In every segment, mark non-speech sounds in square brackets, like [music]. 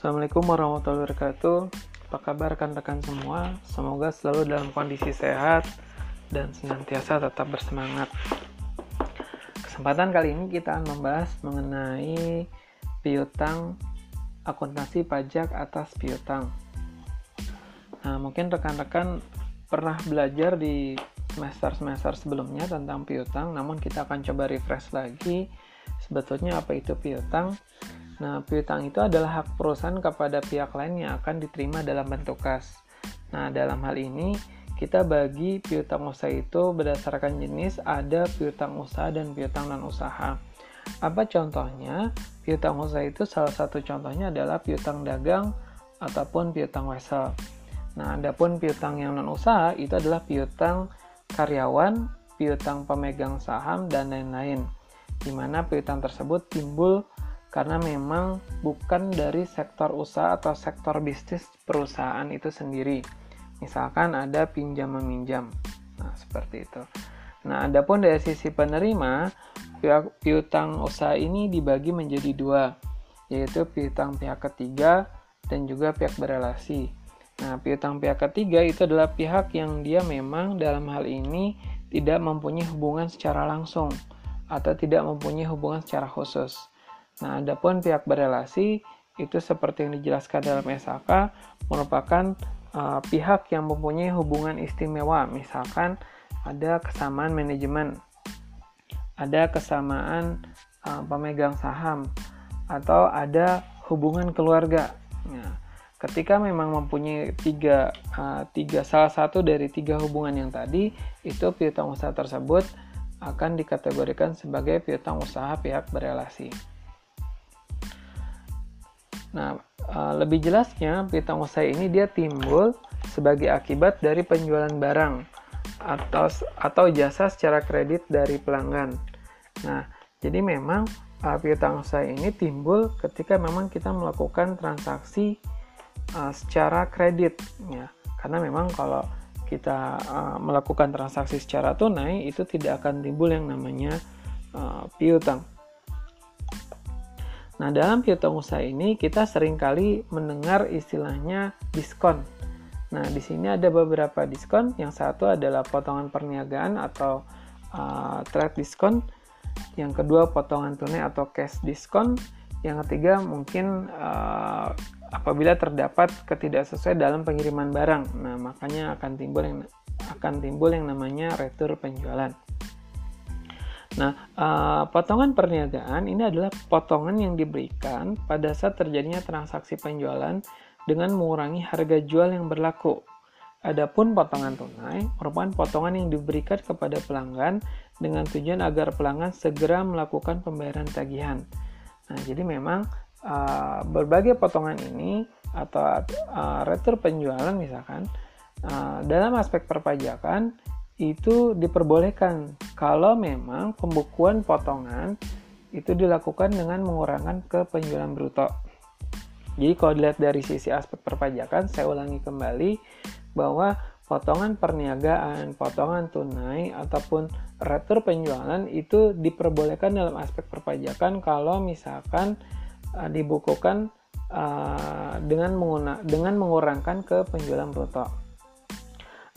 Assalamualaikum warahmatullahi wabarakatuh. Apa kabar rekan-rekan semua? Semoga selalu dalam kondisi sehat dan senantiasa tetap bersemangat. Kesempatan kali ini kita akan membahas mengenai piutang akuntansi pajak atas piutang. Nah, mungkin rekan-rekan pernah belajar di semester-semester sebelumnya tentang piutang, namun kita akan coba refresh lagi sebetulnya apa itu piutang Nah, piutang itu adalah hak perusahaan kepada pihak lain yang akan diterima dalam bentuk kas. Nah, dalam hal ini kita bagi piutang usaha itu berdasarkan jenis ada piutang usaha dan piutang non usaha. Apa contohnya? Piutang usaha itu salah satu contohnya adalah piutang dagang ataupun piutang wesel. Nah, adapun piutang yang non usaha itu adalah piutang karyawan, piutang pemegang saham dan lain-lain. Di mana piutang tersebut timbul karena memang bukan dari sektor usaha atau sektor bisnis perusahaan itu sendiri. Misalkan ada pinjam meminjam. Nah, seperti itu. Nah, adapun dari sisi penerima, piutang usaha ini dibagi menjadi dua, yaitu piutang pihak ketiga dan juga pihak berelasi. Nah, piutang pihak ketiga itu adalah pihak yang dia memang dalam hal ini tidak mempunyai hubungan secara langsung atau tidak mempunyai hubungan secara khusus. Nah, adapun pihak berelasi itu seperti yang dijelaskan dalam SAK merupakan uh, pihak yang mempunyai hubungan istimewa, misalkan ada kesamaan manajemen, ada kesamaan uh, pemegang saham, atau ada hubungan keluarga. Nah, ketika memang mempunyai tiga, uh, tiga salah satu dari tiga hubungan yang tadi, itu piutang usaha tersebut akan dikategorikan sebagai piutang usaha pihak berelasi. Nah, uh, lebih jelasnya piutang usaha ini dia timbul sebagai akibat dari penjualan barang atau atau jasa secara kredit dari pelanggan. Nah, jadi memang uh, piutang usaha ini timbul ketika memang kita melakukan transaksi uh, secara kredit ya. Karena memang kalau kita melakukan transaksi secara tunai itu tidak akan timbul yang namanya piutang. Nah, dalam piutang usaha ini kita sering kali mendengar istilahnya diskon. Nah, di sini ada beberapa diskon. Yang satu adalah potongan perniagaan atau uh, trade diskon. Yang kedua potongan tunai atau cash diskon. Yang ketiga mungkin uh, apabila terdapat ketidaksesuaian dalam pengiriman barang. Nah, makanya akan timbul yang akan timbul yang namanya retur penjualan. Nah, uh, potongan perniagaan ini adalah potongan yang diberikan pada saat terjadinya transaksi penjualan dengan mengurangi harga jual yang berlaku. Adapun potongan tunai merupakan potongan yang diberikan kepada pelanggan dengan tujuan agar pelanggan segera melakukan pembayaran tagihan. Nah, jadi memang uh, berbagai potongan ini atau uh, retur penjualan misalkan uh, dalam aspek perpajakan itu diperbolehkan kalau memang pembukuan potongan itu dilakukan dengan mengurangkan ke penjualan bruto. Jadi kalau dilihat dari sisi aspek perpajakan, saya ulangi kembali bahwa potongan perniagaan, potongan tunai, ataupun retur penjualan itu diperbolehkan dalam aspek perpajakan kalau misalkan uh, dibukukan uh, dengan, dengan mengurangkan ke penjualan bruto.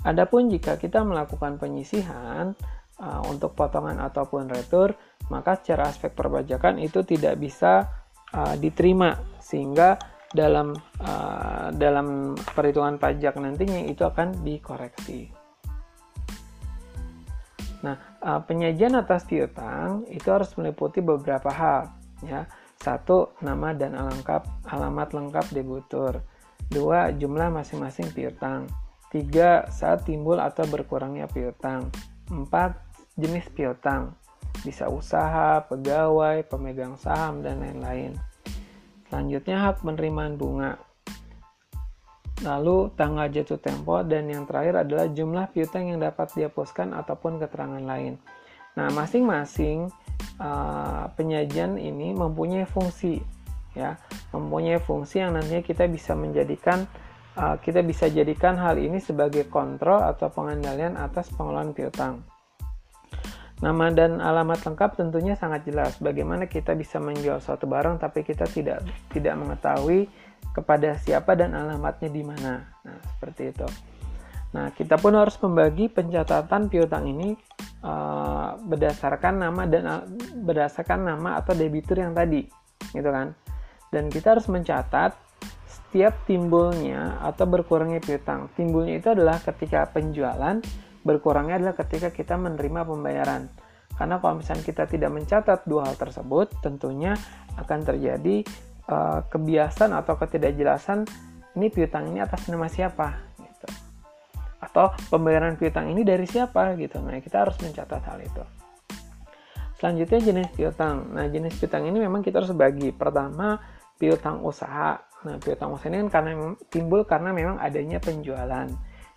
Adapun jika kita melakukan penyisihan uh, untuk potongan ataupun retur, maka secara aspek perpajakan itu tidak bisa uh, diterima sehingga dalam uh, dalam perhitungan pajak nantinya itu akan dikoreksi. Nah, uh, penyajian atas piutang itu harus meliputi beberapa hal, ya. Satu, nama dan alamat, alamat lengkap debitur. Dua, jumlah masing-masing piutang. 3. Saat timbul atau berkurangnya piutang. 4. Jenis piutang. Bisa usaha, pegawai, pemegang saham, dan lain-lain. Selanjutnya hak penerimaan bunga. Lalu tanggal jatuh tempo dan yang terakhir adalah jumlah piutang yang dapat dihapuskan ataupun keterangan lain. Nah, masing-masing uh, penyajian ini mempunyai fungsi ya, mempunyai fungsi yang nantinya kita bisa menjadikan uh, kita bisa jadikan hal ini sebagai kontrol atau pengendalian atas pengelolaan piutang. Nama dan alamat lengkap tentunya sangat jelas. Bagaimana kita bisa menjual suatu barang tapi kita tidak tidak mengetahui kepada siapa dan alamatnya di mana. Nah, seperti itu. Nah, kita pun harus membagi pencatatan piutang ini uh, berdasarkan nama dan berdasarkan nama atau debitur yang tadi, gitu kan. Dan kita harus mencatat setiap timbulnya atau berkurangnya piutang. Timbulnya itu adalah ketika penjualan, berkurangnya adalah ketika kita menerima pembayaran. Karena kalau misalnya kita tidak mencatat dua hal tersebut, tentunya akan terjadi uh, kebiasaan atau ketidakjelasan ini piutang ini atas nama siapa gitu. Atau pembayaran piutang ini dari siapa gitu. Nah, kita harus mencatat hal itu. Selanjutnya jenis piutang. Nah, jenis piutang ini memang kita harus bagi. Pertama, piutang usaha. Nah, piutang usaha ini kan karena timbul karena memang adanya penjualan.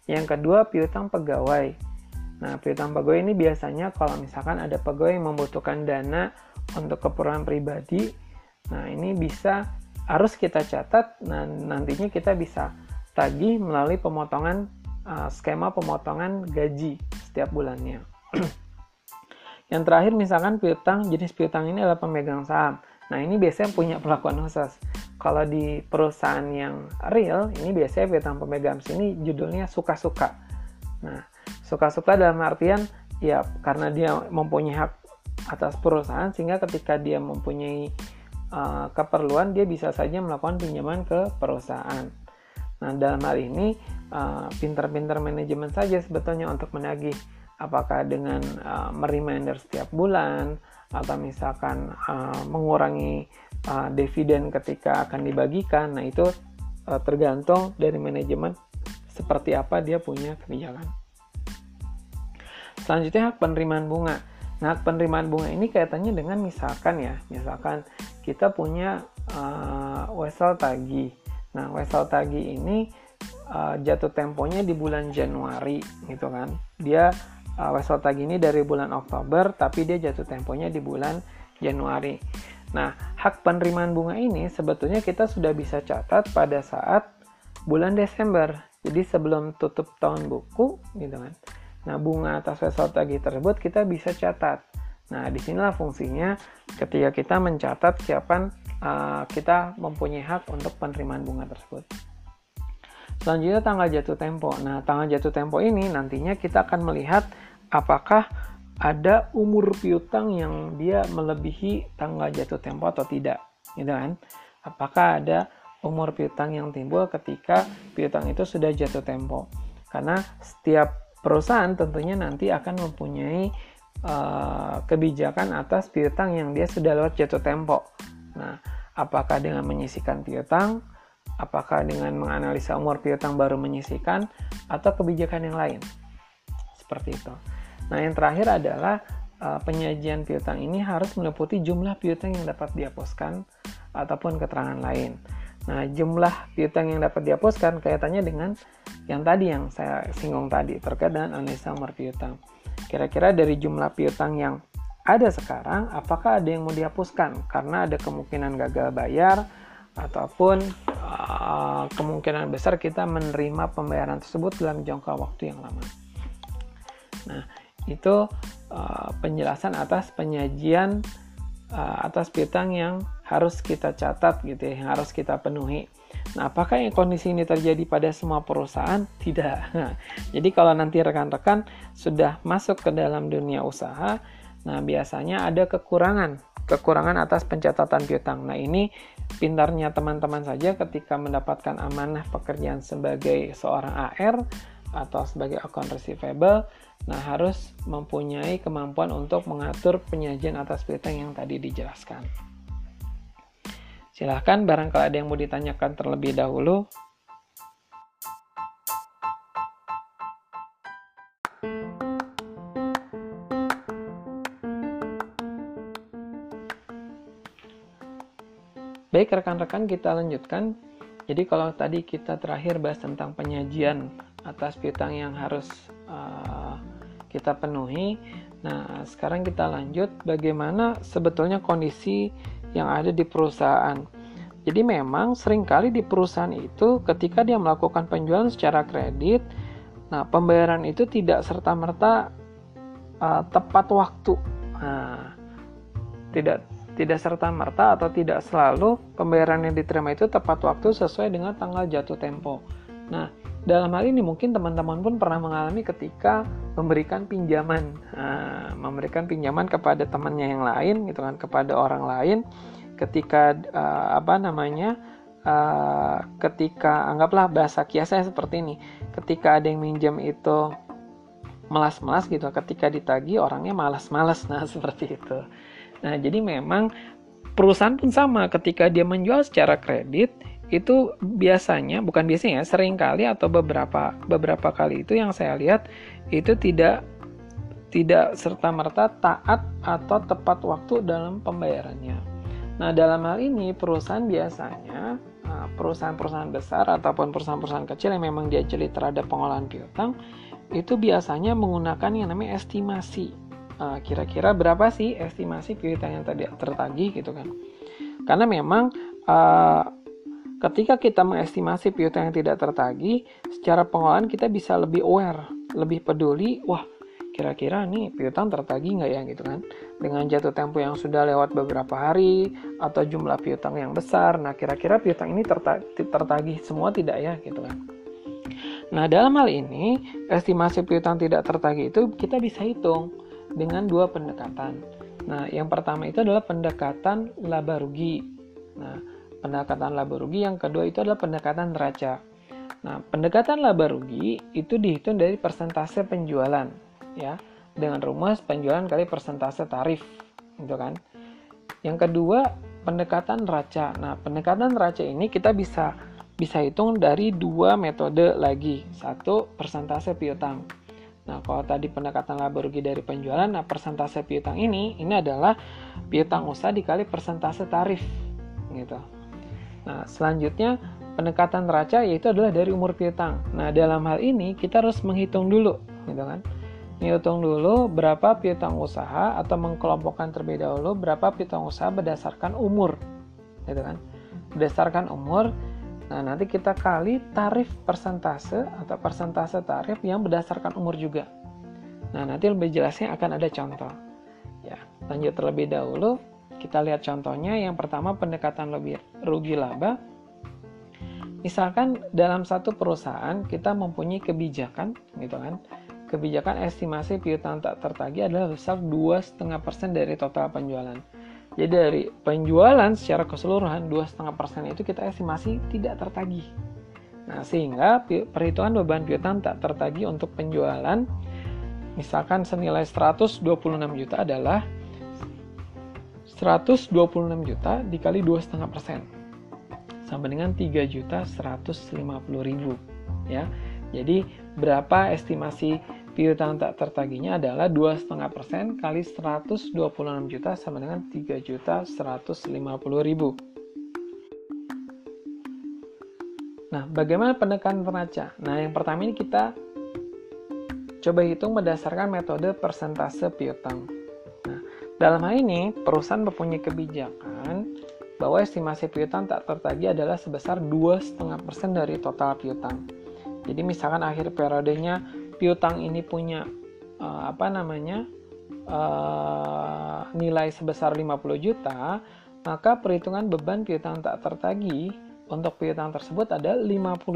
Yang kedua, piutang pegawai. Nah, piutang pegawai ini biasanya kalau misalkan ada pegawai yang membutuhkan dana untuk keperluan pribadi, nah ini bisa harus kita catat, nah nantinya kita bisa tagih melalui pemotongan uh, skema pemotongan gaji setiap bulannya. [clears throat] Yang terakhir misalkan piutang, jenis piutang ini adalah pemegang saham. Nah ini biasanya punya [laughs] perlakuan khusus. Kalau di perusahaan yang real, ini biasanya piutang pemegang sini judulnya suka-suka. Nah suka-suka dalam artian ya karena dia mempunyai hak atas perusahaan sehingga ketika dia mempunyai uh, keperluan dia bisa saja melakukan pinjaman ke perusahaan. Nah dalam hal ini uh, pinter-pinter manajemen saja sebetulnya untuk menagih apakah dengan uh, mereminder setiap bulan atau misalkan uh, mengurangi uh, dividen ketika akan dibagikan. Nah itu uh, tergantung dari manajemen seperti apa dia punya kebijakan. Selanjutnya hak penerimaan bunga. Nah, hak penerimaan bunga ini kaitannya dengan misalkan ya, misalkan kita punya uh, wesel tagi. Nah, wesel tagi ini uh, jatuh temponya di bulan Januari gitu kan. Dia uh, wesel tagi ini dari bulan Oktober tapi dia jatuh temponya di bulan Januari. Nah, hak penerimaan bunga ini sebetulnya kita sudah bisa catat pada saat bulan Desember. Jadi sebelum tutup tahun buku gitu kan. Nah, bunga atas wesel tagih tersebut kita bisa catat. Nah, di sinilah fungsinya ketika kita mencatat siapa uh, kita mempunyai hak untuk penerimaan bunga tersebut. Selanjutnya tanggal jatuh tempo. Nah, tanggal jatuh tempo ini nantinya kita akan melihat apakah ada umur piutang yang dia melebihi tanggal jatuh tempo atau tidak, gitu kan? Apakah ada umur piutang yang timbul ketika piutang itu sudah jatuh tempo? Karena setiap perusahaan tentunya nanti akan mempunyai uh, kebijakan atas piutang yang dia sudah lewat jatuh tempo. Nah, apakah dengan menyisikan piutang, apakah dengan menganalisa umur piutang baru menyisikan, atau kebijakan yang lain? Seperti itu. Nah, yang terakhir adalah uh, penyajian piutang ini harus meliputi jumlah piutang yang dapat dihapuskan ataupun keterangan lain. Nah, jumlah piutang yang dapat dihapuskan kaitannya dengan yang tadi yang saya singgung tadi terkait dengan analisa nomor piutang. Kira-kira dari jumlah piutang yang ada sekarang, apakah ada yang mau dihapuskan karena ada kemungkinan gagal bayar ataupun uh, kemungkinan besar kita menerima pembayaran tersebut dalam jangka waktu yang lama. Nah, itu uh, penjelasan atas penyajian uh, atas piutang yang harus kita catat gitu ya, yang harus kita penuhi. Nah, apakah yang kondisi ini terjadi pada semua perusahaan? Tidak. [laughs] Jadi kalau nanti rekan-rekan sudah masuk ke dalam dunia usaha, nah biasanya ada kekurangan, kekurangan atas pencatatan piutang. Nah, ini pintarnya teman-teman saja ketika mendapatkan amanah pekerjaan sebagai seorang AR atau sebagai account receivable, nah harus mempunyai kemampuan untuk mengatur penyajian atas piutang yang tadi dijelaskan. Silahkan barangkali ada yang mau ditanyakan terlebih dahulu. Baik rekan-rekan kita lanjutkan. Jadi kalau tadi kita terakhir bahas tentang penyajian atas piutang yang harus uh, kita penuhi. Nah, sekarang kita lanjut bagaimana sebetulnya kondisi yang ada di perusahaan. Jadi memang sering kali di perusahaan itu ketika dia melakukan penjualan secara kredit, nah pembayaran itu tidak serta-merta uh, tepat waktu. Nah, tidak tidak serta-merta atau tidak selalu pembayaran yang diterima itu tepat waktu sesuai dengan tanggal jatuh tempo. Nah, dalam hal ini mungkin teman-teman pun pernah mengalami ketika memberikan pinjaman, nah, memberikan pinjaman kepada temannya yang lain, gitu kan, kepada orang lain, ketika uh, apa namanya, uh, ketika anggaplah bahasa kiasnya seperti ini, ketika ada yang minjam itu melas-melas gitu, ketika ditagi orangnya malas-malas, [laughs] nah seperti itu. Nah, jadi memang perusahaan pun sama ketika dia menjual secara kredit itu biasanya bukan biasanya sering kali atau beberapa beberapa kali itu yang saya lihat itu tidak tidak serta merta taat atau tepat waktu dalam pembayarannya. Nah dalam hal ini perusahaan biasanya nah, perusahaan-perusahaan besar ataupun perusahaan-perusahaan kecil yang memang dia jeli terhadap pengolahan piutang itu biasanya menggunakan yang namanya estimasi eh, kira-kira berapa sih estimasi piutang yang tadi tertagih gitu kan? Karena memang uh, ketika kita mengestimasi piutang yang tidak tertagih secara pengelolaan kita bisa lebih aware lebih peduli wah kira-kira nih piutang tertagih nggak ya? gitu kan? Dengan jatuh tempo yang sudah lewat beberapa hari atau jumlah piutang yang besar nah kira-kira piutang ini tertagih semua tidak ya? Gitu kan? Nah dalam hal ini estimasi piutang tidak tertagih itu kita bisa hitung dengan dua pendekatan. Nah, yang pertama itu adalah pendekatan laba rugi. Nah, pendekatan laba rugi yang kedua itu adalah pendekatan neraca. Nah, pendekatan laba rugi itu dihitung dari persentase penjualan, ya, dengan rumus penjualan kali persentase tarif, gitu kan. Yang kedua, pendekatan neraca. Nah, pendekatan neraca ini kita bisa bisa hitung dari dua metode lagi. Satu, persentase piutang. Nah, kalau tadi pendekatan laba rugi dari penjualan, nah persentase piutang ini ini adalah piutang usaha dikali persentase tarif gitu. Nah, selanjutnya pendekatan neraca yaitu adalah dari umur piutang. Nah, dalam hal ini kita harus menghitung dulu, gitu kan. Menghitung dulu berapa piutang usaha atau mengkelompokkan terlebih dahulu berapa piutang usaha berdasarkan umur, gitu kan. Berdasarkan umur Nah, nanti kita kali tarif persentase atau persentase tarif yang berdasarkan umur juga. Nah, nanti lebih jelasnya akan ada contoh. Ya, lanjut terlebih dahulu, kita lihat contohnya. Yang pertama pendekatan lebih rugi laba. Misalkan dalam satu perusahaan kita mempunyai kebijakan, gitu kan. Kebijakan estimasi piutang tak tertagih adalah besar 2,5% dari total penjualan. Jadi dari penjualan secara keseluruhan 2,5% itu kita estimasi tidak tertagih. Nah, sehingga perhitungan beban piutang tak tertagih untuk penjualan misalkan senilai 126 juta adalah 126 juta dikali 2,5% sama dengan 3 juta 150 ribu ya. Jadi berapa estimasi piutang tak tertagihnya adalah 2,5% kali 126 juta sama dengan 3 juta 150 ribu. Nah, bagaimana pendekatan neraca? Nah, yang pertama ini kita coba hitung berdasarkan metode persentase piutang. Nah, dalam hal ini, perusahaan mempunyai kebijakan bahwa estimasi piutang tak tertagih adalah sebesar 2,5% dari total piutang. Jadi misalkan akhir periodenya piutang ini punya uh, apa namanya uh, nilai sebesar 50 juta, maka perhitungan beban piutang tak tertagih untuk piutang tersebut ada 50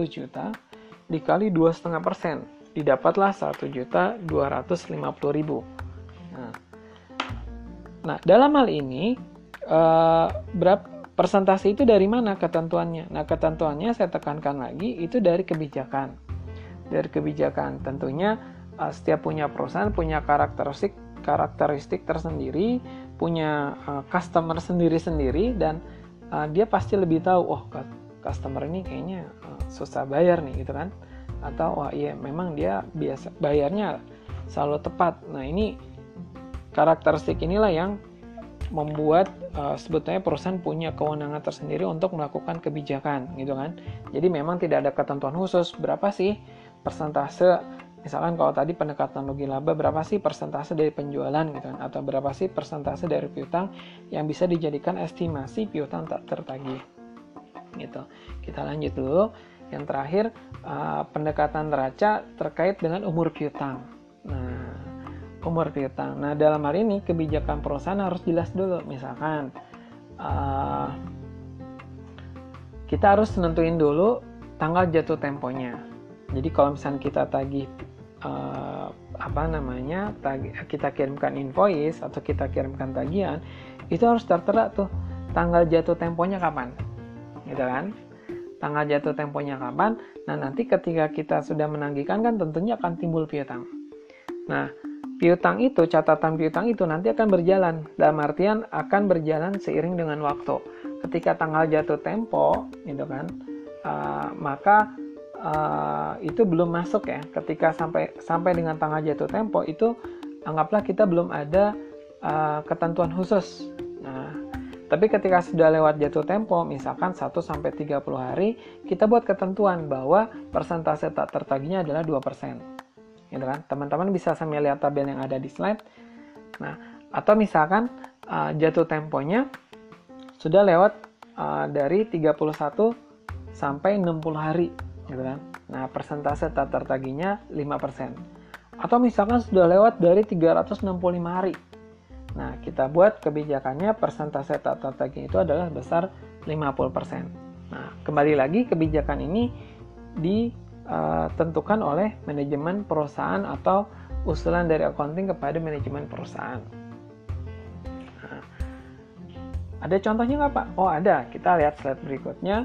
juta dikali 2,5 persen. Didapatlah 1 juta 250 ribu. Nah, nah dalam hal ini uh, berapa persentase itu dari mana ketentuannya? Nah ketentuannya saya tekankan lagi itu dari kebijakan dari kebijakan. Tentunya uh, setiap punya perusahaan punya karakteristik karakteristik tersendiri, punya uh, customer sendiri-sendiri dan uh, dia pasti lebih tahu oh customer ini kayaknya uh, susah bayar nih gitu kan. Atau wah iya memang dia biasa bayarnya selalu tepat. Nah, ini karakteristik inilah yang membuat uh, sebetulnya perusahaan punya kewenangan tersendiri untuk melakukan kebijakan gitu kan. Jadi memang tidak ada ketentuan khusus berapa sih persentase misalkan kalau tadi pendekatan logi laba berapa sih persentase dari penjualan gitu kan? Atau berapa sih persentase dari piutang yang bisa dijadikan estimasi piutang tak tertagih? Gitu. Kita lanjut dulu. Yang terakhir uh, pendekatan neraca terkait dengan umur piutang. Nah umur piutang. Nah dalam hal ini kebijakan perusahaan harus jelas dulu. Misalkan uh, kita harus nentuin dulu tanggal jatuh temponya. Jadi kalau misalnya kita tagih uh, apa namanya tagih, kita kirimkan invoice atau kita kirimkan tagihan itu harus tertera tuh tanggal jatuh temponya kapan, gitu kan? Tanggal jatuh temponya kapan? Nah nanti ketika kita sudah menagihkan kan tentunya akan timbul piutang. Nah piutang itu catatan piutang itu nanti akan berjalan dalam artian akan berjalan seiring dengan waktu. Ketika tanggal jatuh tempo, gitu kan? Uh, maka uh, itu belum masuk ya. Ketika sampai sampai dengan tanggal jatuh tempo itu anggaplah kita belum ada uh, ketentuan khusus. Nah, tapi ketika sudah lewat jatuh tempo, misalkan 1 sampai 30 hari, kita buat ketentuan bahwa persentase tak tertagihnya adalah 2%. Gitu kan? Teman-teman bisa sambil lihat tabel yang ada di slide. Nah, atau misalkan uh, jatuh temponya sudah lewat uh, dari 31 sampai 60 hari gitu kan. Nah, persentase tak tertagihnya 5%. Atau misalkan sudah lewat dari 365 hari. Nah, kita buat kebijakannya persentase tak tertagih itu adalah besar 50%. Nah, kembali lagi kebijakan ini ditentukan oleh manajemen perusahaan atau usulan dari accounting kepada manajemen perusahaan. Nah, ada contohnya nggak Pak? Oh ada, kita lihat slide berikutnya.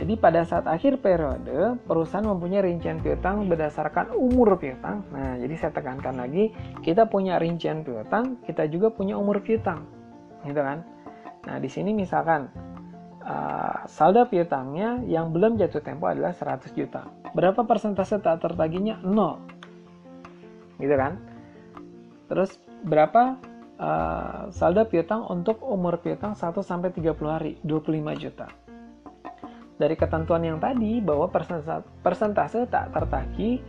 Jadi pada saat akhir periode, perusahaan mempunyai rincian piutang berdasarkan umur piutang. Nah, jadi saya tekankan lagi, kita punya rincian piutang, kita juga punya umur piutang. Gitu kan? Nah, di sini misalkan uh, saldo piutangnya yang belum jatuh tempo adalah 100 juta. Berapa persentase tak tertagihnya? 0. Gitu kan? Terus berapa uh, saldo piutang untuk umur piutang 1 sampai 30 hari? 25 juta dari ketentuan yang tadi bahwa persentase, tak tertagih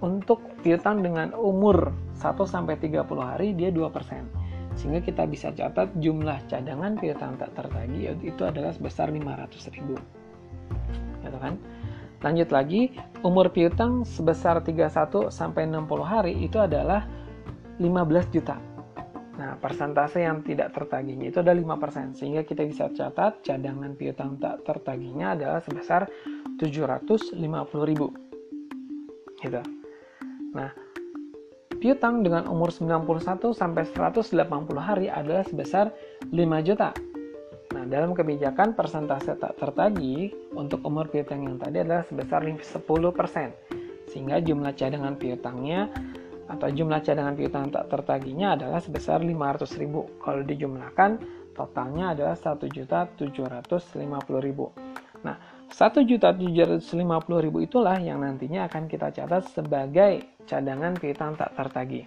untuk piutang dengan umur 1 sampai 30 hari dia 2%. Sehingga kita bisa catat jumlah cadangan piutang tak tertagih itu adalah sebesar 500 ribu. Gitu kan? Lanjut lagi, umur piutang sebesar 31 sampai 60 hari itu adalah 15 juta. Nah, persentase yang tidak tertagihnya itu ada 5%, sehingga kita bisa catat cadangan piutang tak tertagihnya adalah sebesar 750.000. Gitu. Nah, piutang dengan umur 91 sampai 180 hari adalah sebesar 5 juta. Nah, dalam kebijakan persentase tak tertagih untuk umur piutang yang tadi adalah sebesar 10%. Sehingga jumlah cadangan piutangnya atau jumlah cadangan piutang tak tertagihnya adalah sebesar 500.000. Kalau dijumlahkan totalnya adalah 1.750.000. Nah, 1.750.000 itulah yang nantinya akan kita catat sebagai cadangan piutang tak tertagih.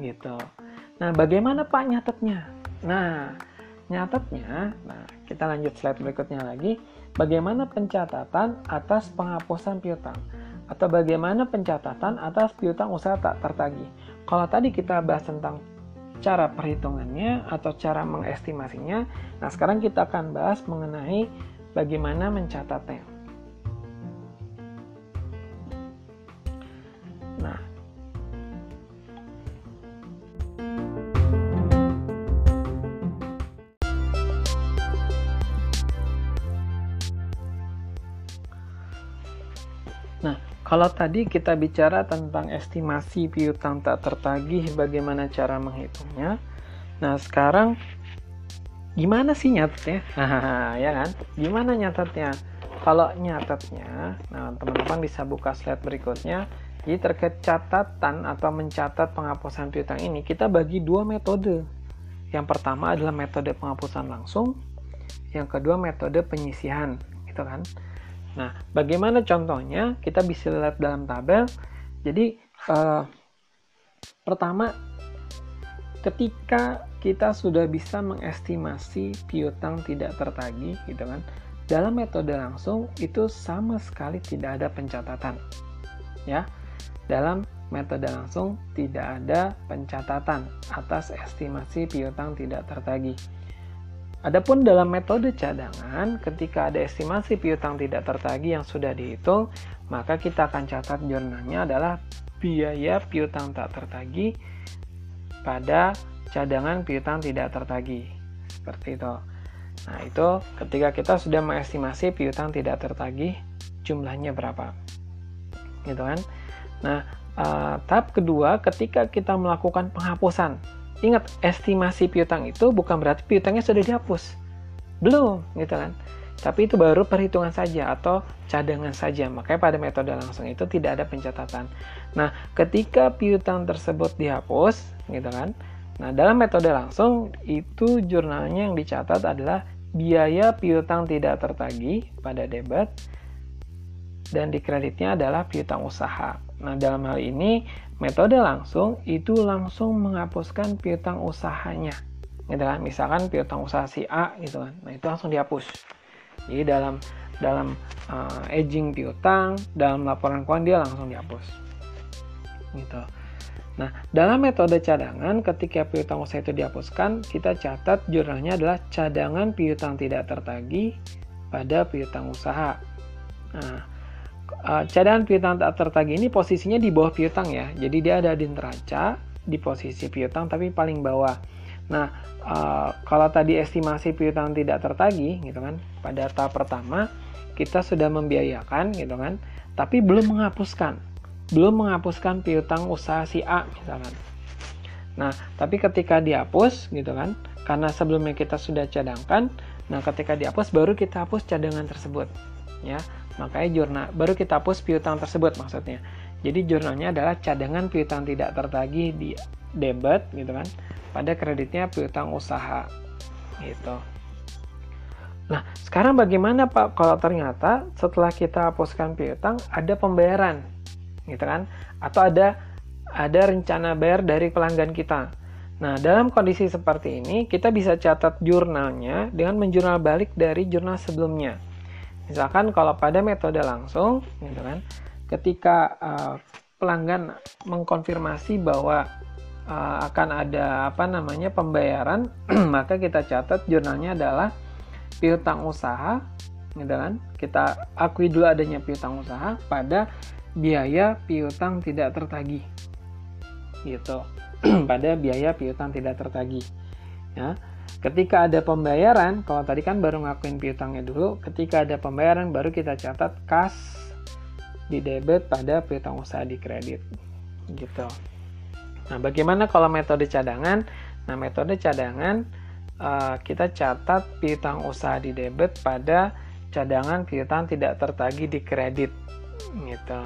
Gitu. Nah, bagaimana Pak nyatetnya? Nah, nyatetnya, nah kita lanjut slide berikutnya lagi. Bagaimana pencatatan atas penghapusan piutang? Atau bagaimana pencatatan atas piutang usaha tak tertagih. Kalau tadi kita bahas tentang cara perhitungannya atau cara mengestimasinya, nah sekarang kita akan bahas mengenai bagaimana mencatatnya. Kalau tadi kita bicara tentang estimasi piutang tak tertagih, bagaimana cara menghitungnya. Nah, sekarang gimana sih nyatetnya? [laughs] ya kan? Gimana nyatetnya? Kalau nyatetnya, nah teman-teman bisa buka slide berikutnya. Jadi terkait catatan atau mencatat penghapusan piutang ini, kita bagi dua metode. Yang pertama adalah metode penghapusan langsung, yang kedua metode penyisihan, gitu kan? Nah, bagaimana contohnya? Kita bisa lihat dalam tabel. Jadi, uh, pertama, ketika kita sudah bisa mengestimasi piutang tidak tertagih, gitu kan? Dalam metode langsung itu sama sekali tidak ada pencatatan, ya. Dalam metode langsung tidak ada pencatatan atas estimasi piutang tidak tertagih. Adapun dalam metode cadangan, ketika ada estimasi piutang tidak tertagih yang sudah dihitung, maka kita akan catat jurnalnya adalah biaya piutang tak tertagih pada cadangan piutang tidak tertagih. seperti itu. Nah, itu ketika kita sudah mengestimasi piutang tidak tertagih jumlahnya berapa. Gitu kan? Nah, uh, tahap kedua ketika kita melakukan penghapusan. Ingat, estimasi piutang itu bukan berarti piutangnya sudah dihapus. Belum, gitu kan? Tapi itu baru perhitungan saja atau cadangan saja. Makanya pada metode langsung itu tidak ada pencatatan. Nah, ketika piutang tersebut dihapus, gitu kan? Nah, dalam metode langsung itu jurnalnya yang dicatat adalah biaya piutang tidak tertagih pada debit dan di kreditnya adalah piutang usaha. Nah, dalam hal ini metode langsung itu langsung menghapuskan piutang usahanya. Gitu kan? Misalkan piutang usaha si A gitu kan. Nah, itu langsung dihapus. Jadi dalam dalam uh, aging piutang, dalam laporan keuangan dia langsung dihapus. Gitu. Nah, dalam metode cadangan, ketika piutang usaha itu dihapuskan, kita catat jurnalnya adalah cadangan piutang tidak tertagih pada piutang usaha. Nah, eh, cadangan piutang tak tertagih ini posisinya di bawah piutang ya. Jadi dia ada di neraca, di posisi piutang tapi paling bawah. Nah, uh, kalau tadi estimasi piutang tidak tertagih gitu kan, pada tahap pertama kita sudah membiayakan gitu kan, tapi belum menghapuskan belum menghapuskan piutang usaha si A misalkan. Nah, tapi ketika dihapus gitu kan, karena sebelumnya kita sudah cadangkan, nah ketika dihapus baru kita hapus cadangan tersebut. Ya, makanya jurnal baru kita hapus piutang tersebut maksudnya. Jadi jurnalnya adalah cadangan piutang tidak tertagih di debit gitu kan pada kreditnya piutang usaha gitu. Nah, sekarang bagaimana Pak kalau ternyata setelah kita hapuskan piutang ada pembayaran gitu kan atau ada ada rencana bayar dari pelanggan kita nah dalam kondisi seperti ini kita bisa catat jurnalnya dengan menjurnal balik dari jurnal sebelumnya misalkan kalau pada metode langsung gitu kan ketika uh, pelanggan mengkonfirmasi bahwa uh, akan ada apa namanya pembayaran [clears throat] maka kita catat jurnalnya adalah piutang usaha gitu kan. Kita akui dulu adanya piutang usaha pada biaya piutang tidak tertagih gitu. [clears throat] Pada biaya piutang tidak tertagih ya ketika ada pembayaran kalau tadi kan baru ngakuin piutangnya dulu ketika ada pembayaran baru kita catat kas di debit pada piutang usaha di kredit. Gitu. Nah bagaimana kalau metode cadangan? Nah metode cadangan uh, kita catat piutang usaha di debit pada cadangan piutang tidak tertagih di kredit. Gitu.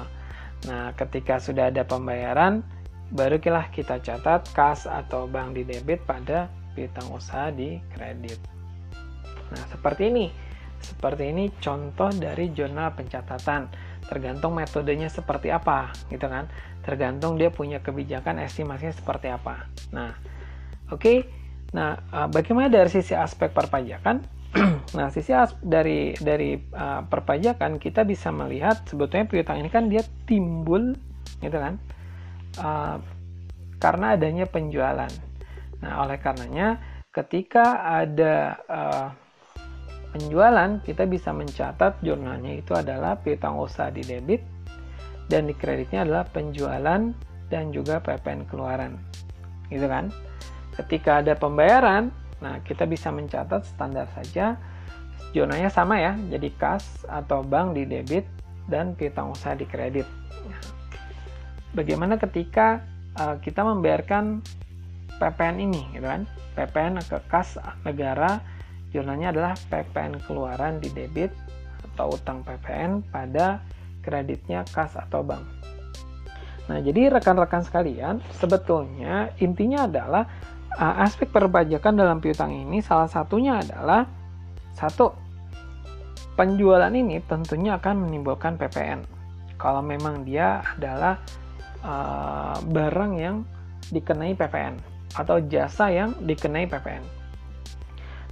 Nah, ketika sudah ada pembayaran, barulah kita catat kas atau bank di debit pada piutang usaha di kredit. Nah, seperti ini. Seperti ini contoh dari jurnal pencatatan. Tergantung metodenya seperti apa, gitu kan? Tergantung dia punya kebijakan estimasinya seperti apa. Nah, oke. Okay. Nah, eh, bagaimana dari sisi aspek perpajakan? [clears throat] nah, sisi dari dari uh, perpajakan kita bisa melihat sebetulnya piutang ini kan dia timbul gitu kan uh, karena adanya penjualan. Nah, oleh karenanya ketika ada uh, penjualan kita bisa mencatat jurnalnya itu adalah piutang usaha di debit dan di kreditnya adalah penjualan dan juga PPN keluaran. Gitu kan? Ketika ada pembayaran, Nah, kita bisa mencatat standar saja. Zonanya sama ya, jadi kas atau bank di debit dan piutang usaha di kredit. Bagaimana ketika uh, kita membayarkan PPN ini, gitu kan? PPN ke kas negara, zonanya adalah PPN keluaran di debit atau utang PPN pada kreditnya kas atau bank. Nah, jadi rekan-rekan sekalian, sebetulnya intinya adalah uh, aspek perpajakan dalam piutang ini salah satunya adalah satu penjualan ini tentunya akan menimbulkan PPN kalau memang dia adalah uh, barang yang dikenai PPN atau jasa yang dikenai PPN.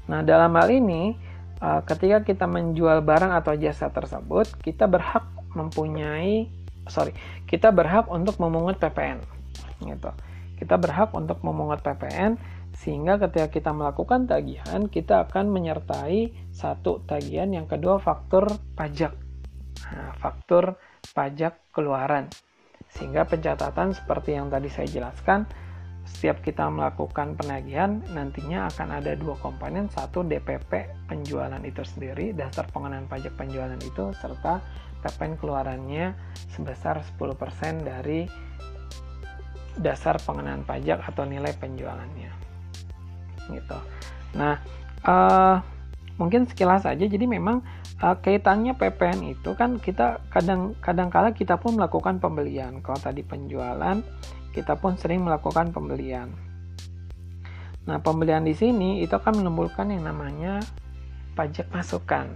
Nah dalam hal ini uh, ketika kita menjual barang atau jasa tersebut kita berhak mempunyai sorry kita berhak untuk memungut PPN gitu. Kita berhak untuk memungut PPN sehingga ketika kita melakukan tagihan kita akan menyertai satu tagihan yang kedua faktur pajak. Nah, faktur pajak keluaran. Sehingga pencatatan seperti yang tadi saya jelaskan setiap kita melakukan penagihan nantinya akan ada dua komponen. Satu DPP penjualan itu sendiri dasar pengenaan pajak penjualan itu serta PPN keluarannya sebesar 10% dari dasar pengenaan pajak atau nilai penjualannya. Gitu. Nah uh, mungkin sekilas saja jadi memang uh, kaitannya PPN itu kan kita kadang kadang kala kita pun melakukan pembelian. Kalau tadi penjualan kita pun sering melakukan pembelian. Nah, pembelian di sini itu akan menimbulkan yang namanya pajak masukan.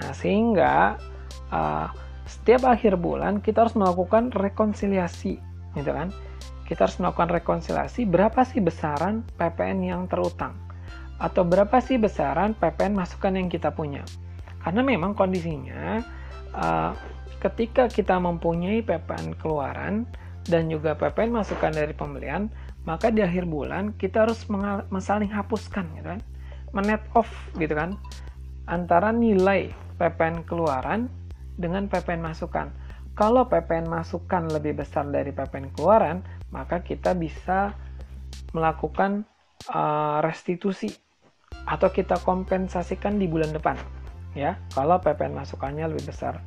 Nah, sehingga uh, setiap akhir bulan kita harus melakukan rekonsiliasi, gitu kan? Kita harus melakukan rekonsiliasi berapa sih besaran PPN yang terutang atau berapa sih besaran PPN masukan yang kita punya. Karena memang kondisinya uh, ketika kita mempunyai PPN keluaran, dan juga PPN masukan dari pembelian, maka di akhir bulan kita harus saling hapuskan gitu kan. Menet off gitu kan antara nilai PPN keluaran dengan PPN masukan. Kalau PPN masukan lebih besar dari PPN keluaran, maka kita bisa melakukan uh, restitusi atau kita kompensasikan di bulan depan ya kalau PPN masukannya lebih besar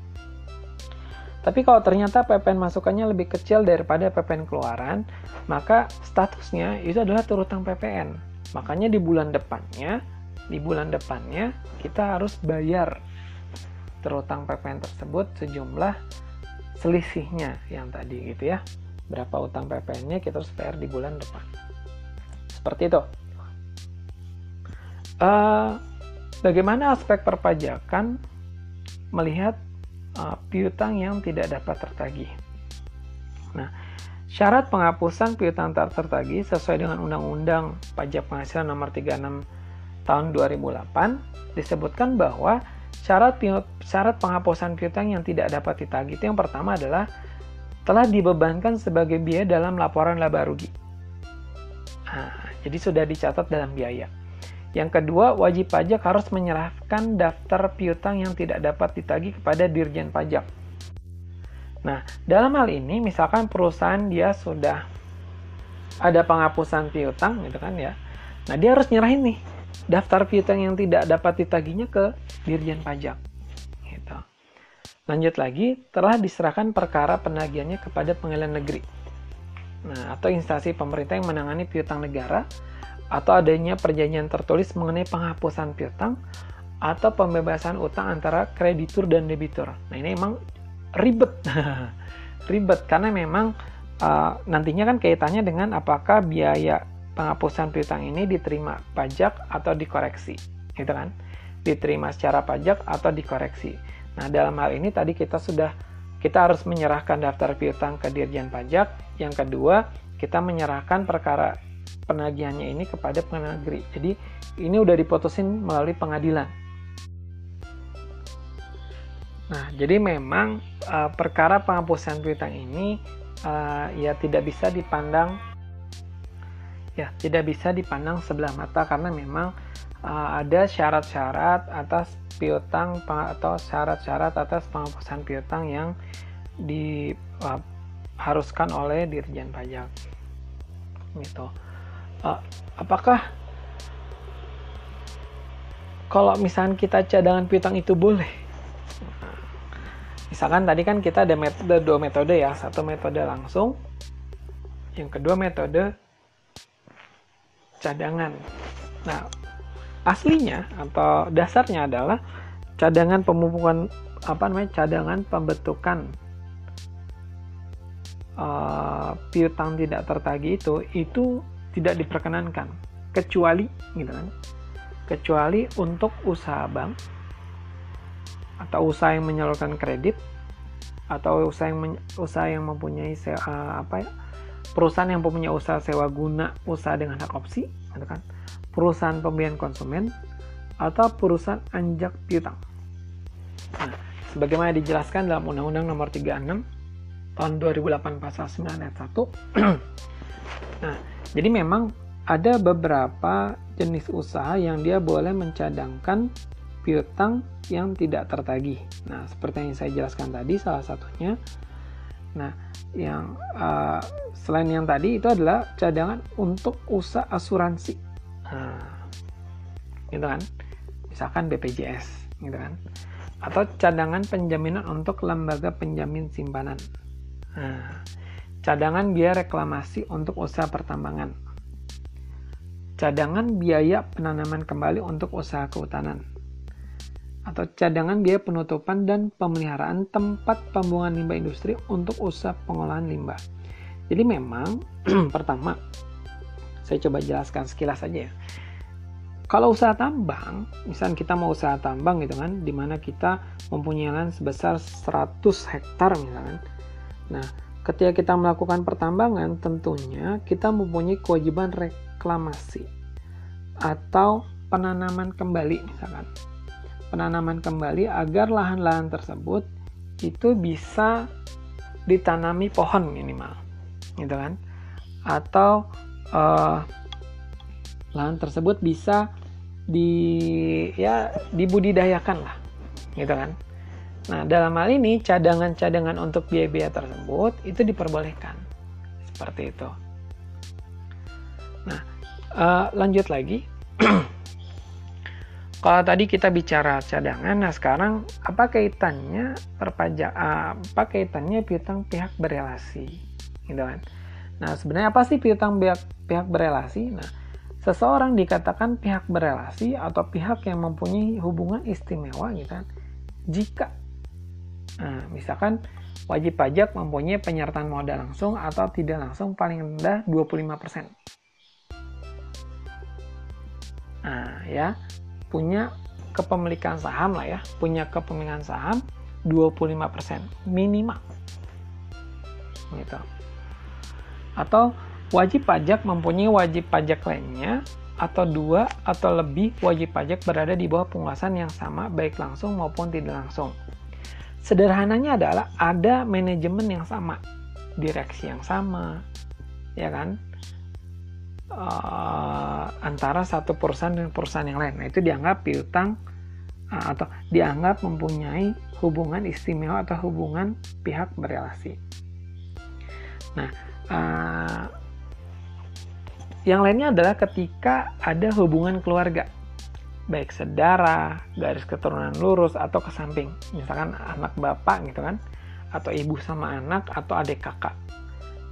tapi kalau ternyata PPN masukannya lebih kecil daripada PPN keluaran, maka statusnya itu adalah terutang PPN. Makanya di bulan depannya, di bulan depannya kita harus bayar terutang PPN tersebut sejumlah selisihnya yang tadi gitu ya. Berapa utang PPN-nya kita harus bayar di bulan depan. Seperti itu. Uh, bagaimana aspek perpajakan melihat uh, piutang yang tidak dapat tertagih. Nah, syarat penghapusan piutang tak tertagih sesuai dengan Undang-Undang Pajak Penghasilan Nomor 36 Tahun 2008 disebutkan bahwa syarat syarat penghapusan piutang yang tidak dapat ditagih itu yang pertama adalah telah dibebankan sebagai biaya dalam laporan laba rugi. Nah, jadi sudah dicatat dalam biaya. Yang kedua, wajib pajak harus menyerahkan daftar piutang yang tidak dapat ditagih kepada Dirjen Pajak. Nah, dalam hal ini misalkan perusahaan dia sudah ada penghapusan piutang gitu kan ya. Nah, dia harus nyerahin nih daftar piutang yang tidak dapat ditagihnya ke Dirjen Pajak. Gitu. Lanjut lagi, telah diserahkan perkara penagihannya kepada pengadilan negeri. Nah, atau instansi pemerintah yang menangani piutang negara atau adanya perjanjian tertulis mengenai penghapusan piutang atau pembebasan utang antara kreditur dan debitur. Nah ini emang ribet, [laughs] ribet karena memang uh, nantinya kan kaitannya dengan apakah biaya penghapusan piutang ini diterima pajak atau dikoreksi, gitu kan? Diterima secara pajak atau dikoreksi. Nah dalam hal ini tadi kita sudah kita harus menyerahkan daftar piutang ke Dirjen Pajak. Yang kedua, kita menyerahkan perkara penagihannya ini kepada pengadilan negeri. Jadi ini udah diputusin melalui pengadilan. Nah, jadi memang uh, perkara penghapusan piutang ini uh, ya tidak bisa dipandang ya tidak bisa dipandang sebelah mata karena memang uh, ada syarat-syarat atas piutang atau syarat-syarat atas penghapusan piutang yang diharuskan oleh Dirjen Pajak. Gitu apakah kalau misalnya kita cadangan piutang itu boleh? Misalkan tadi kan kita ada metode dua metode ya. Satu metode langsung yang kedua metode cadangan. Nah aslinya atau dasarnya adalah cadangan pemupukan apa namanya cadangan pembentukan uh, piutang tidak tertagih itu itu tidak diperkenankan. Kecuali gitu kan? Kecuali untuk usaha bank atau usaha yang menyalurkan kredit atau usaha yang usaha yang mempunyai sewa, uh, apa ya perusahaan yang mempunyai usaha sewa guna usaha dengan hak opsi gitu kan? Perusahaan pembelian konsumen atau perusahaan anjak piutang. Nah, sebagaimana dijelaskan dalam Undang-Undang Nomor 36 tahun 2008 pasal 9 ayat 1 [clears throat] nah jadi memang ada beberapa jenis usaha yang dia boleh mencadangkan piutang yang tidak tertagih. Nah, seperti yang saya jelaskan tadi, salah satunya Nah, yang uh, selain yang tadi itu adalah cadangan untuk usaha asuransi. Nah, gitu kan? Misalkan BPJS, gitu kan? Atau cadangan penjaminan untuk lembaga penjamin simpanan. Nah, cadangan biaya reklamasi untuk usaha pertambangan. Cadangan biaya penanaman kembali untuk usaha kehutanan atau cadangan biaya penutupan dan pemeliharaan tempat pembuangan limbah industri untuk usaha pengolahan limbah. Jadi memang [clears throat] pertama saya coba jelaskan sekilas saja ya. Kalau usaha tambang, misalnya kita mau usaha tambang gitu kan, di mana kita mempunyai lahan sebesar 100 hektar misalkan. Nah, ketika kita melakukan pertambangan, tentunya kita mempunyai kewajiban reklamasi atau penanaman kembali misalkan. Penanaman kembali agar lahan-lahan tersebut itu bisa ditanami pohon minimal gitu kan? Atau uh, lahan tersebut bisa di ya dibudidayakan lah gitu kan nah dalam hal ini cadangan-cadangan untuk biaya-biaya tersebut itu diperbolehkan seperti itu nah uh, lanjut lagi [clears throat] Kalau tadi kita bicara cadangan, nah sekarang apa kaitannya perpajak ah, apa kaitannya piutang pihak berelasi, gitu kan? Nah sebenarnya apa sih piutang pihak pihak berelasi? Nah seseorang dikatakan pihak berelasi atau pihak yang mempunyai hubungan istimewa, gitu kan? Jika, nah, misalkan wajib pajak mempunyai penyertaan modal langsung atau tidak langsung paling rendah 25%. Nah, ya punya kepemilikan saham lah ya, punya kepemilikan saham 25% minimal. Gitu. Atau wajib pajak mempunyai wajib pajak lainnya atau dua atau lebih wajib pajak berada di bawah penguasaan yang sama baik langsung maupun tidak langsung. Sederhananya adalah ada manajemen yang sama, direksi yang sama, ya kan? uh, antara satu perusahaan dengan perusahaan yang lain. Nah, itu dianggap piutang uh, atau dianggap mempunyai hubungan istimewa atau hubungan pihak berelasi. Nah, uh, yang lainnya adalah ketika ada hubungan keluarga, baik sedara, garis keturunan lurus atau ke samping, misalkan anak bapak gitu kan, atau ibu sama anak atau adik kakak.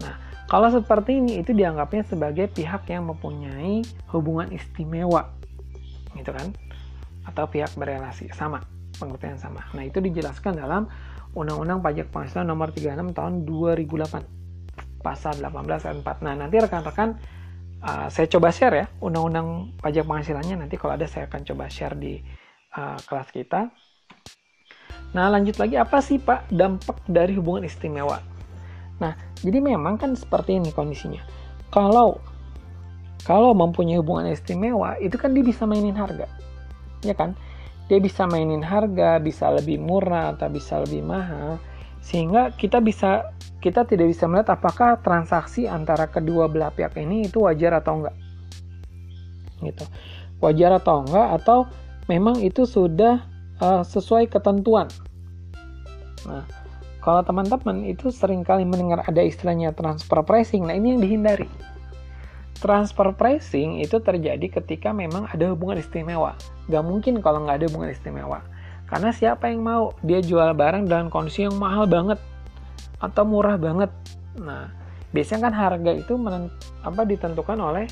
Nah, kalau seperti ini itu dianggapnya sebagai pihak yang mempunyai hubungan istimewa, gitu kan? Atau pihak berelasi sama, pengertian sama. Nah itu dijelaskan dalam Undang-Undang Pajak Penghasilan Nomor 36 Tahun 2008, Pasal 18 ayat 4. Nah nanti rekan-rekan uh, saya coba share ya Undang-Undang Pajak Penghasilannya. Nanti kalau ada saya akan coba share di uh, kelas kita. Nah lanjut lagi apa sih Pak dampak dari hubungan istimewa? Nah, jadi memang kan seperti ini kondisinya. Kalau kalau mempunyai hubungan istimewa, itu kan dia bisa mainin harga. Ya kan? Dia bisa mainin harga, bisa lebih murah atau bisa lebih mahal sehingga kita bisa kita tidak bisa melihat apakah transaksi antara kedua belah pihak ini itu wajar atau enggak. Gitu. Wajar atau enggak atau memang itu sudah uh, sesuai ketentuan. Nah, kalau teman-teman itu sering kali mendengar ada istilahnya transfer pricing, nah ini yang dihindari. Transfer pricing itu terjadi ketika memang ada hubungan istimewa. Gak mungkin kalau nggak ada hubungan istimewa. Karena siapa yang mau dia jual barang dengan kondisi yang mahal banget atau murah banget. Nah, biasanya kan harga itu menent, apa ditentukan oleh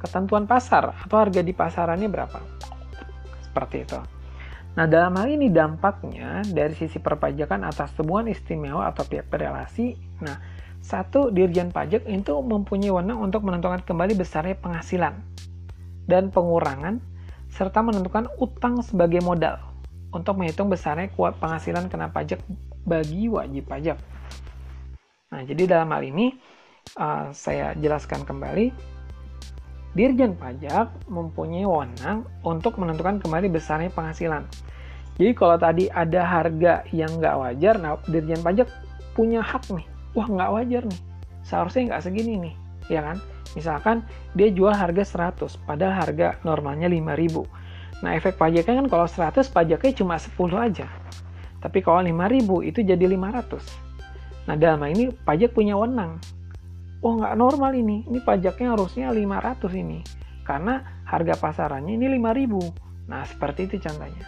ketentuan pasar atau harga di pasarannya berapa. Seperti itu. Nah, dalam hal ini dampaknya dari sisi perpajakan atas temuan istimewa atau pihak berrelasi. Nah, satu, Dirjen Pajak itu mempunyai wewenang untuk menentukan kembali besarnya penghasilan dan pengurangan serta menentukan utang sebagai modal untuk menghitung besarnya kuat penghasilan kena pajak bagi wajib pajak. Nah, jadi dalam hal ini uh, saya jelaskan kembali Dirjen Pajak mempunyai wewenang untuk menentukan kembali besarnya penghasilan. Jadi kalau tadi ada harga yang nggak wajar, nah Dirjen Pajak punya hak nih. Wah nggak wajar nih, seharusnya nggak segini nih, ya kan? Misalkan dia jual harga 100, padahal harga normalnya 5000. Nah efek pajaknya kan kalau 100 pajaknya cuma 10 aja. Tapi kalau 5000 itu jadi 500. Nah, dalam hal ini pajak punya wewenang. Oh, nggak normal ini. Ini pajaknya harusnya 500 ini. Karena harga pasarannya ini 5000. Nah, seperti itu contohnya.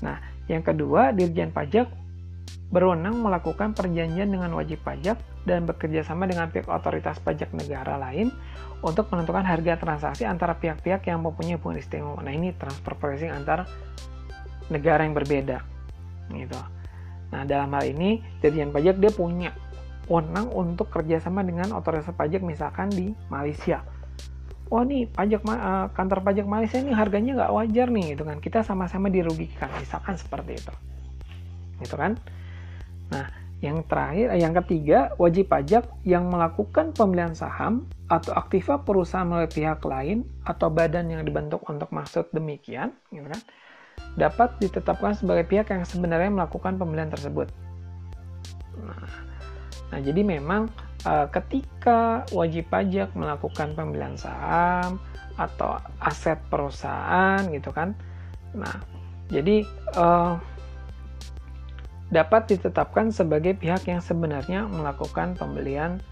Nah, yang kedua, Dirjen Pajak berwenang melakukan perjanjian dengan wajib pajak dan bekerja sama dengan pihak otoritas pajak negara lain untuk menentukan harga transaksi antara pihak-pihak yang mempunyai hubungan istimewa. Nah, ini transfer pricing antar negara yang berbeda. Gitu. Nah, dalam hal ini, Dirjen Pajak dia punya wewenang untuk kerjasama dengan otoritas pajak misalkan di Malaysia. Oh nih pajak uh, kantor pajak Malaysia ini harganya nggak wajar nih, gitu kan? Kita sama-sama dirugikan, misalkan seperti itu, gitu kan? Nah, yang terakhir, yang ketiga, wajib pajak yang melakukan pembelian saham atau aktiva perusahaan melalui pihak lain atau badan yang dibentuk untuk maksud demikian, gitu kan? Dapat ditetapkan sebagai pihak yang sebenarnya melakukan pembelian tersebut. Nah, nah jadi memang uh, ketika wajib pajak melakukan pembelian saham atau aset perusahaan gitu kan, nah jadi uh, dapat ditetapkan sebagai pihak yang sebenarnya melakukan pembelian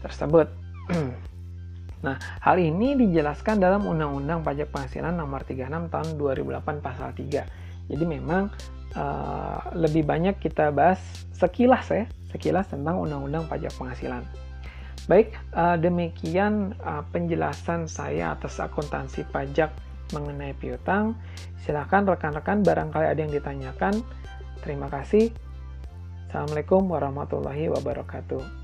tersebut. [clears throat] Nah, hal ini dijelaskan dalam Undang-Undang Pajak Penghasilan Nomor 36 Tahun 2008 Pasal 3. Jadi memang uh, lebih banyak kita bahas sekilas ya, sekilas tentang Undang-Undang Pajak Penghasilan. Baik, uh, demikian uh, penjelasan saya atas akuntansi pajak mengenai piutang. Silahkan rekan-rekan barangkali ada yang ditanyakan. Terima kasih. Assalamualaikum warahmatullahi wabarakatuh.